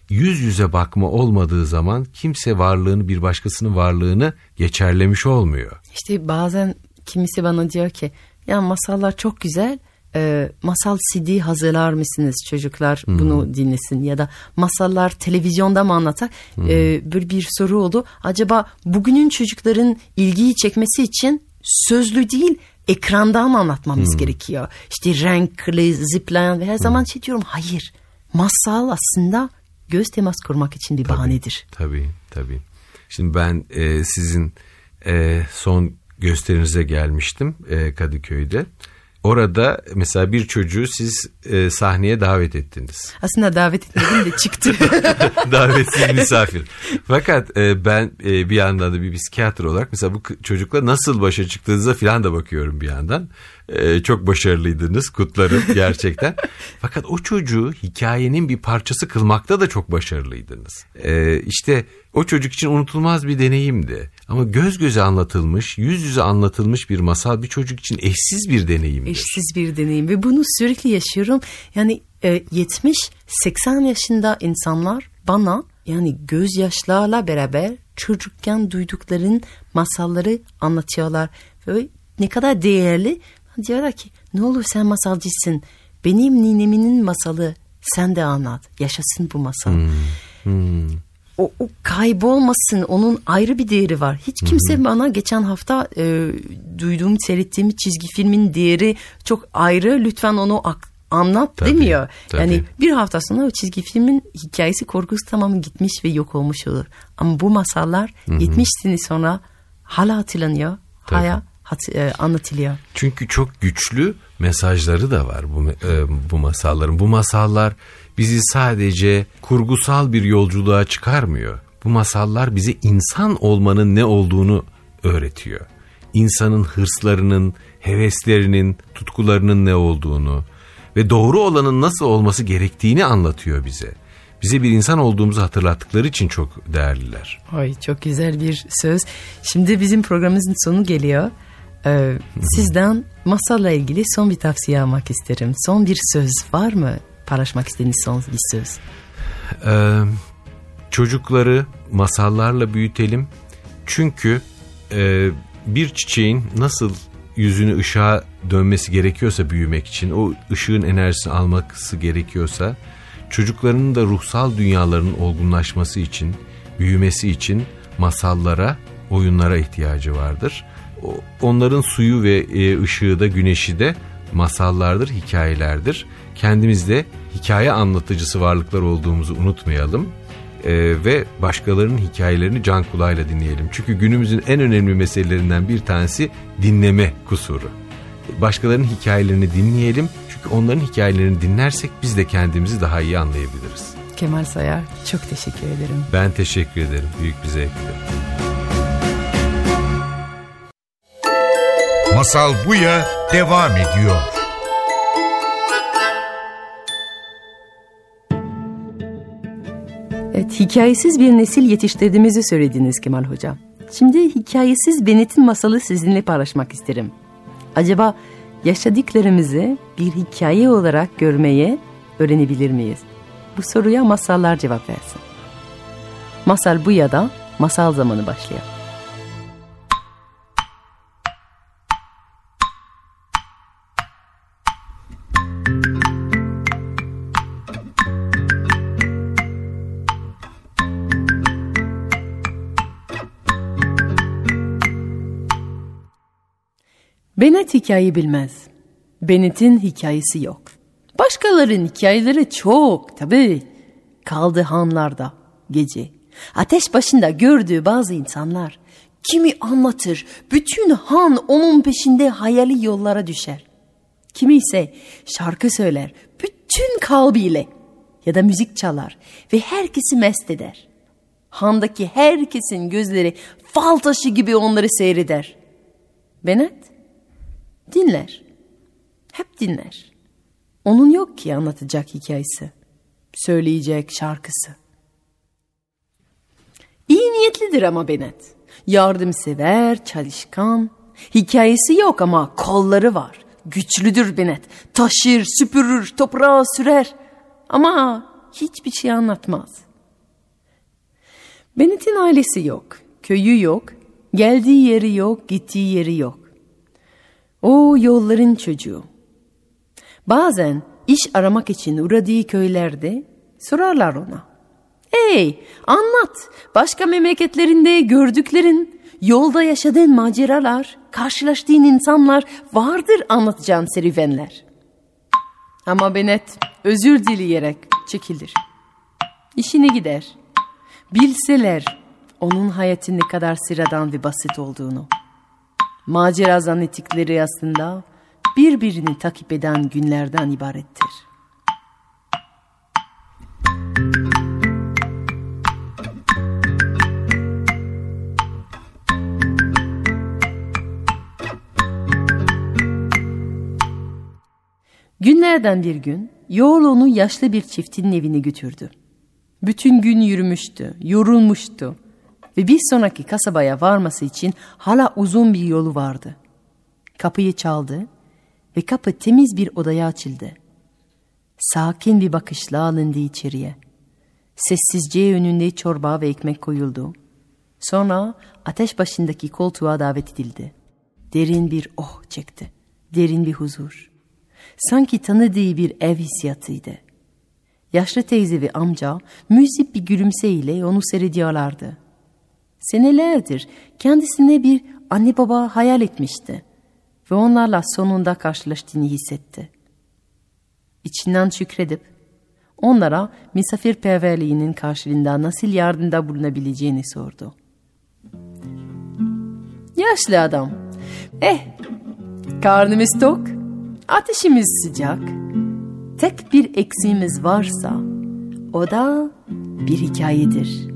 Yüz yüze bakma olmadığı zaman kimse varlığını bir başkasının varlığını geçerlemiş olmuyor. İşte bazen kimisi bana diyor ki ya masallar çok güzel e, masal CD hazırlar mısınız çocuklar hmm. bunu dinlesin ya da masallar televizyonda mı anlatar hmm. e, böyle bir soru oldu acaba bugünün çocukların ilgiyi çekmesi için sözlü değil ekranda mı anlatmamız hmm. gerekiyor işte renkli zıplayan ve her zaman hmm. şey diyorum hayır masal aslında göz temas kurmak için bir tabii, bahanedir. Tabii tabii. Şimdi ben e, sizin e, son gösterinize gelmiştim e, Kadıköy'de. Orada mesela bir çocuğu siz e, sahneye davet ettiniz. Aslında davet etmedim de çıktı. <laughs> Davetsiz misafir. Fakat e, ben e, bir yandan da bir psikiyatr olarak mesela bu çocukla nasıl başa çıktığınıza falan da bakıyorum bir yandan. E, çok başarılıydınız kutlarım <laughs> gerçekten. Fakat o çocuğu hikayenin bir parçası kılmakta da çok başarılıydınız. E, işte o çocuk için unutulmaz bir deneyimdi. Ama göz göze anlatılmış, yüz yüze anlatılmış bir masal bir çocuk için eşsiz bir deneyimdi. Eşsiz bir deneyim ve bunu sürekli yaşıyorum. Yani e, 70-80 yaşında insanlar bana yani gözyaşlarla beraber çocukken duydukların masalları anlatıyorlar. Ve ne kadar değerli. Diyorlar ki ne olur sen masalcısın. Benim nineminin masalı sen de anlat. Yaşasın bu masal. Hmm. Hmm o, o kaybolmasın onun ayrı bir değeri var. Hiç kimse Hı-hı. bana geçen hafta e, duyduğum seyrettiğim çizgi filmin değeri çok ayrı lütfen onu ak- anlat tabii, demiyor. Tabii. Yani bir hafta sonra o çizgi filmin hikayesi korkusu tamamı gitmiş ve yok olmuş olur. Ama bu masallar Hı-hı. 70 sene sonra hala hatırlanıyor. Tabii. Hala hat, e, anlatılıyor. Çünkü çok güçlü mesajları da var bu e, bu masalların. Bu masallar bizi sadece kurgusal bir yolculuğa çıkarmıyor. Bu masallar bize insan olmanın ne olduğunu öğretiyor. İnsanın hırslarının, heveslerinin, tutkularının ne olduğunu ve doğru olanın nasıl olması gerektiğini anlatıyor bize. Bize bir insan olduğumuzu hatırlattıkları için çok değerliler. Ay çok güzel bir söz. Şimdi bizim programımızın sonu geliyor. Ee, sizden masalla ilgili son bir tavsiye almak isterim. Son bir söz var mı paylaşmak istediğiniz son bir söz? Ee, çocukları masallarla büyütelim. Çünkü e, bir çiçeğin nasıl yüzünü ışığa dönmesi gerekiyorsa büyümek için, o ışığın enerjisini alması gerekiyorsa, çocuklarının da ruhsal dünyalarının olgunlaşması için, büyümesi için masallara, oyunlara ihtiyacı vardır. Onların suyu ve e, ışığı da güneşi de masallardır, hikayelerdir. Kendimizde hikaye anlatıcısı varlıklar olduğumuzu unutmayalım ee, ve başkalarının hikayelerini can kulağıyla dinleyelim. Çünkü günümüzün en önemli meselelerinden bir tanesi dinleme kusuru. Başkalarının hikayelerini dinleyelim çünkü onların hikayelerini dinlersek biz de kendimizi daha iyi anlayabiliriz. Kemal Sayar çok teşekkür ederim. Ben teşekkür ederim. Büyük bir zevkti. Masal Buya devam ediyor. Evet, hikayesiz bir nesil yetiştirdiğimizi söylediniz Kemal Hocam. Şimdi hikayesiz Benet'in masalı sizinle paylaşmak isterim. Acaba yaşadıklarımızı bir hikaye olarak görmeye öğrenebilir miyiz? Bu soruya masallar cevap versin. Masal bu ya da masal zamanı başlıyor. Bennett hikaye bilmez. Bennett'in hikayesi yok. Başkalarının hikayeleri çok tabii. Kaldı hanlarda gece. Ateş başında gördüğü bazı insanlar. Kimi anlatır, bütün han onun peşinde hayali yollara düşer. Kimi ise şarkı söyler, bütün kalbiyle ya da müzik çalar ve herkesi mest eder. Handaki herkesin gözleri fal taşı gibi onları seyreder. Benet dinler. Hep dinler. Onun yok ki anlatacak hikayesi. Söyleyecek şarkısı. İyi niyetlidir ama Benet. Yardımsever, çalışkan. Hikayesi yok ama kolları var. Güçlüdür Benet. Taşır, süpürür, toprağa sürer. Ama hiçbir şey anlatmaz. Bennett'in ailesi yok, köyü yok, geldiği yeri yok, gittiği yeri yok. O yolların çocuğu. Bazen iş aramak için uğradığı köylerde sorarlar ona. Hey anlat başka memleketlerinde gördüklerin, yolda yaşadığın maceralar, karşılaştığın insanlar vardır anlatacağın serüvenler. Ama Bennett özür dileyerek çekilir. İşine gider. Bilseler onun hayatın ne kadar sıradan ve basit olduğunu. Macera zannettikleri aslında birbirini takip eden günlerden ibarettir. Günlerden bir gün yol onu yaşlı bir çiftin evine götürdü. Bütün gün yürümüştü, yorulmuştu ve bir sonraki kasabaya varması için hala uzun bir yolu vardı. Kapıyı çaldı ve kapı temiz bir odaya açıldı. Sakin bir bakışla alındı içeriye. Sessizce önünde çorba ve ekmek koyuldu. Sonra ateş başındaki koltuğa davet edildi. Derin bir oh çekti. Derin bir huzur. Sanki tanıdığı bir ev hissiyatıydı. Yaşlı teyze ve amca müzik bir gülümseyle onu seyrediyorlardı. Senelerdir kendisine bir anne baba hayal etmişti ve onlarla sonunda karşılaştığını hissetti. İçinden şükredip onlara misafirperverliğinin karşılığında nasıl yardımda bulunabileceğini sordu. Yaşlı adam, eh karnımız tok, ateşimiz sıcak, tek bir eksiğimiz varsa o da bir hikayedir.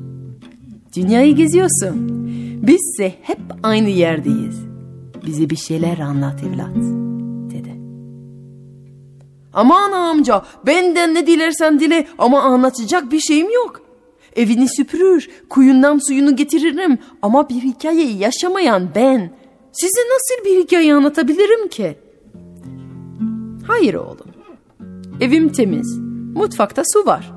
Dünyayı geziyorsun. Bizse hep aynı yerdeyiz. Bize bir şeyler anlat evlat dedi. Aman amca benden ne dilersen dile ama anlatacak bir şeyim yok. Evini süpürür, kuyundan suyunu getiririm ama bir hikayeyi yaşamayan ben size nasıl bir hikaye anlatabilirim ki? Hayır oğlum. Evim temiz, mutfakta su var.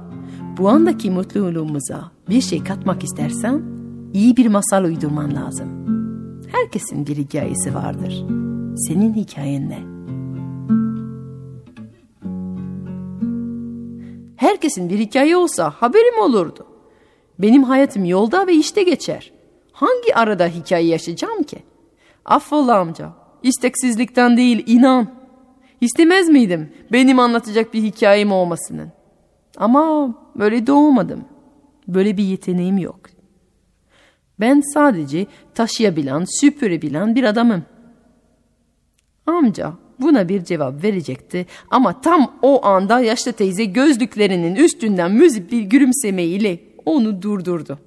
Bu andaki mutluluğumuza bir şey katmak istersen iyi bir masal uydurman lazım. Herkesin bir hikayesi vardır. Senin hikayen ne? Herkesin bir hikaye olsa haberim olurdu. Benim hayatım yolda ve işte geçer. Hangi arada hikaye yaşayacağım ki? Affola amca. İsteksizlikten değil inan. İstemez miydim benim anlatacak bir hikayem olmasının? Ama böyle doğmadım. Böyle bir yeteneğim yok. Ben sadece taşıyabilen, süpürebilen bir adamım. Amca buna bir cevap verecekti ama tam o anda yaşlı teyze gözlüklerinin üstünden müzik bir gülümsemeyle onu durdurdu.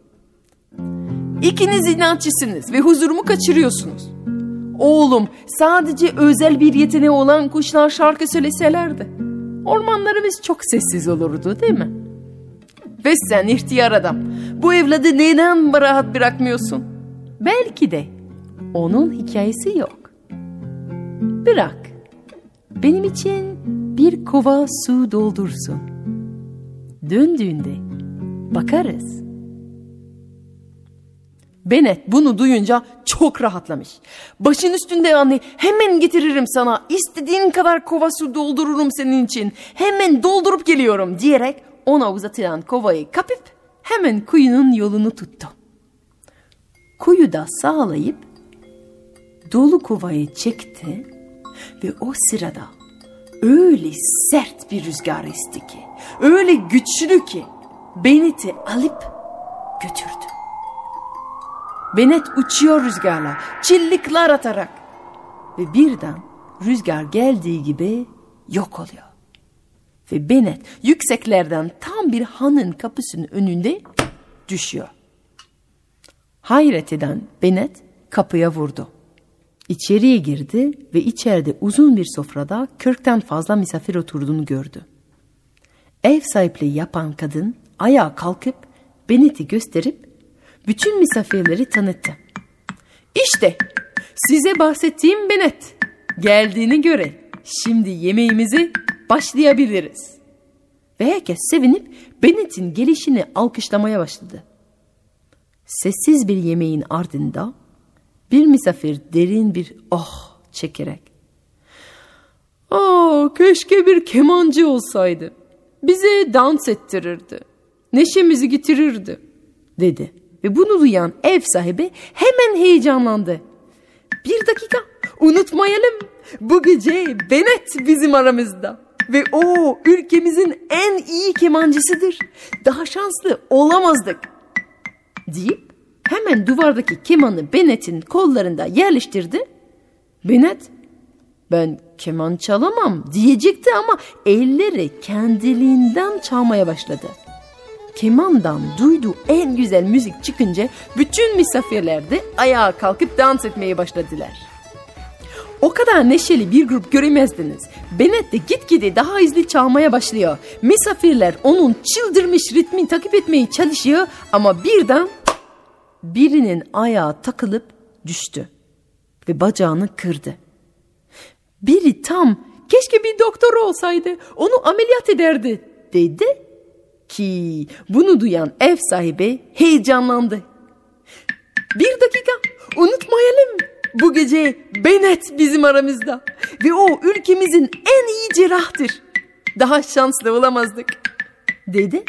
İkiniz inatçısınız ve huzurumu kaçırıyorsunuz. Oğlum sadece özel bir yeteneği olan kuşlar şarkı söyleselerdi. Ormanlarımız çok sessiz olurdu değil mi? Ve sen ihtiyar adam bu evladı neden rahat bırakmıyorsun? Belki de onun hikayesi yok. Bırak. Benim için bir kova su doldursun. Döndüğünde bakarız. Bennett bunu duyunca çok rahatlamış. Başın üstünde anne hemen getiririm sana. İstediğin kadar kova su doldururum senin için. Hemen doldurup geliyorum diyerek ona uzatılan kovayı kapıp hemen kuyunun yolunu tuttu. Kuyuda sağlayıp dolu kovayı çekti ve o sırada öyle sert bir rüzgar esti ki, öyle güçlü ki Benet'i alıp götürdü. Benet uçuyor rüzgarla, çillikler atarak ve birden rüzgar geldiği gibi yok oluyor. Ve Benet yükseklerden tam bir hanın kapısının önünde düşüyor. Hayret eden Benet kapıya vurdu. İçeriye girdi ve içeride uzun bir sofrada kırktan fazla misafir oturduğunu gördü. Ev sahipliği yapan kadın ayağa kalkıp Benet'i gösterip bütün misafirleri tanıttı. İşte size bahsettiğim Benet geldiğine göre şimdi yemeğimizi başlayabiliriz. Ve herkes sevinip Bennett'in gelişini alkışlamaya başladı. Sessiz bir yemeğin ardında bir misafir derin bir oh çekerek ''Aa keşke bir kemancı olsaydı. Bize dans ettirirdi. Neşemizi getirirdi.'' dedi. Ve bunu duyan ev sahibi hemen heyecanlandı. Bir dakika unutmayalım bu gece Benet bizim aramızda. Ve o ülkemizin en iyi kemancısıdır. Daha şanslı olamazdık. Deyip hemen duvardaki kemanı Bennett'in kollarında yerleştirdi. Bennet ben keman çalamam diyecekti ama elleri kendiliğinden çalmaya başladı. Kemandan duyduğu en güzel müzik çıkınca bütün misafirler de ayağa kalkıp dans etmeye başladılar. O kadar neşeli bir grup göremezdiniz. Bennett de gitgide daha hızlı çalmaya başlıyor. Misafirler onun çıldırmış ritmi takip etmeye çalışıyor ama birden birinin ayağı takılıp düştü ve bacağını kırdı. Biri tam keşke bir doktor olsaydı onu ameliyat ederdi dedi ki bunu duyan ev sahibi heyecanlandı. Bir dakika unutmayalım bu gece Benet bizim aramızda ve o ülkemizin en iyi cerrahtır. Daha şanslı olamazdık dedi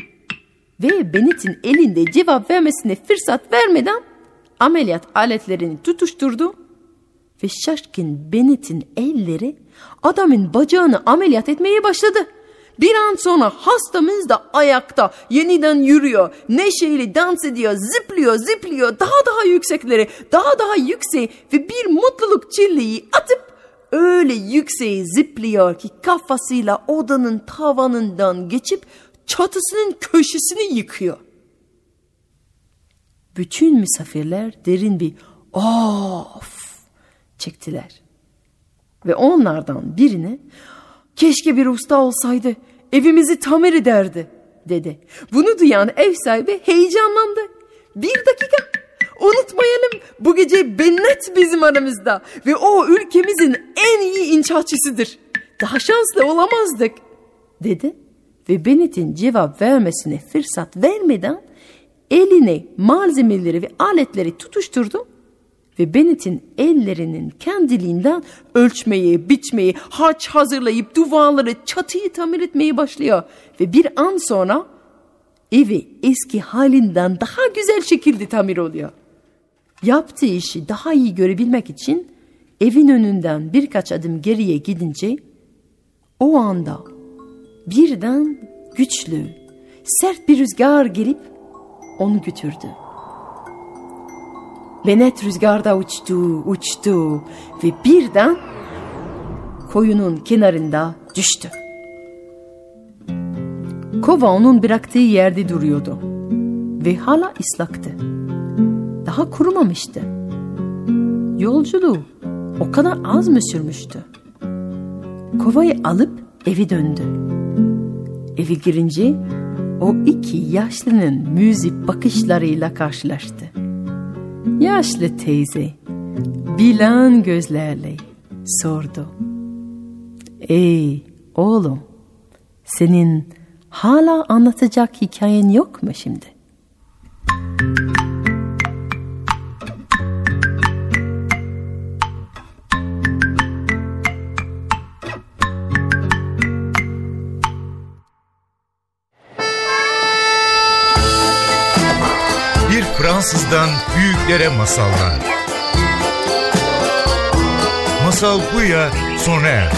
ve Bennett'in elinde cevap vermesine fırsat vermeden ameliyat aletlerini tutuşturdu ve şaşkın Bennett'in elleri adamın bacağını ameliyat etmeye başladı. Bir an sonra hastamız da ayakta yeniden yürüyor. Neşeyle dans ediyor, zıplıyor, zıplıyor. Daha daha yükseklere, daha daha yükseğe ve bir mutluluk çilleği atıp öyle yükseğe zıplıyor ki kafasıyla odanın tavanından geçip çatısının köşesini yıkıyor. Bütün misafirler derin bir of çektiler. Ve onlardan birini keşke bir usta olsaydı evimizi tamir ederdi dedi. Bunu duyan ev sahibi heyecanlandı. Bir dakika unutmayalım bu gece Bennet bizim aramızda ve o ülkemizin en iyi inşaatçısıdır. Daha şanslı olamazdık dedi ve Bennett'in cevap vermesine fırsat vermeden eline malzemeleri ve aletleri tutuşturdu ve Bennett'in ellerinin kendiliğinden ölçmeyi, biçmeyi, harç hazırlayıp duvarları, çatıyı tamir etmeye başlıyor. Ve bir an sonra evi eski halinden daha güzel şekilde tamir oluyor. Yaptığı işi daha iyi görebilmek için evin önünden birkaç adım geriye gidince o anda birden güçlü, sert bir rüzgar gelip onu götürdü. Benet rüzgarda uçtu, uçtu ve birden koyunun kenarında düştü. Kova onun bıraktığı yerde duruyordu ve hala ıslaktı. Daha kurumamıştı. Yolculuğu o kadar az mı sürmüştü? Kovayı alıp evi döndü. Evi girince o iki yaşlının müzik bakışlarıyla karşılaştı. Yaşlı teyze bilen gözlerle sordu. Ey oğlum senin hala anlatacak hikayen yok mu şimdi? Fransızdan büyüklere masallar. Masal Buya sona erdi.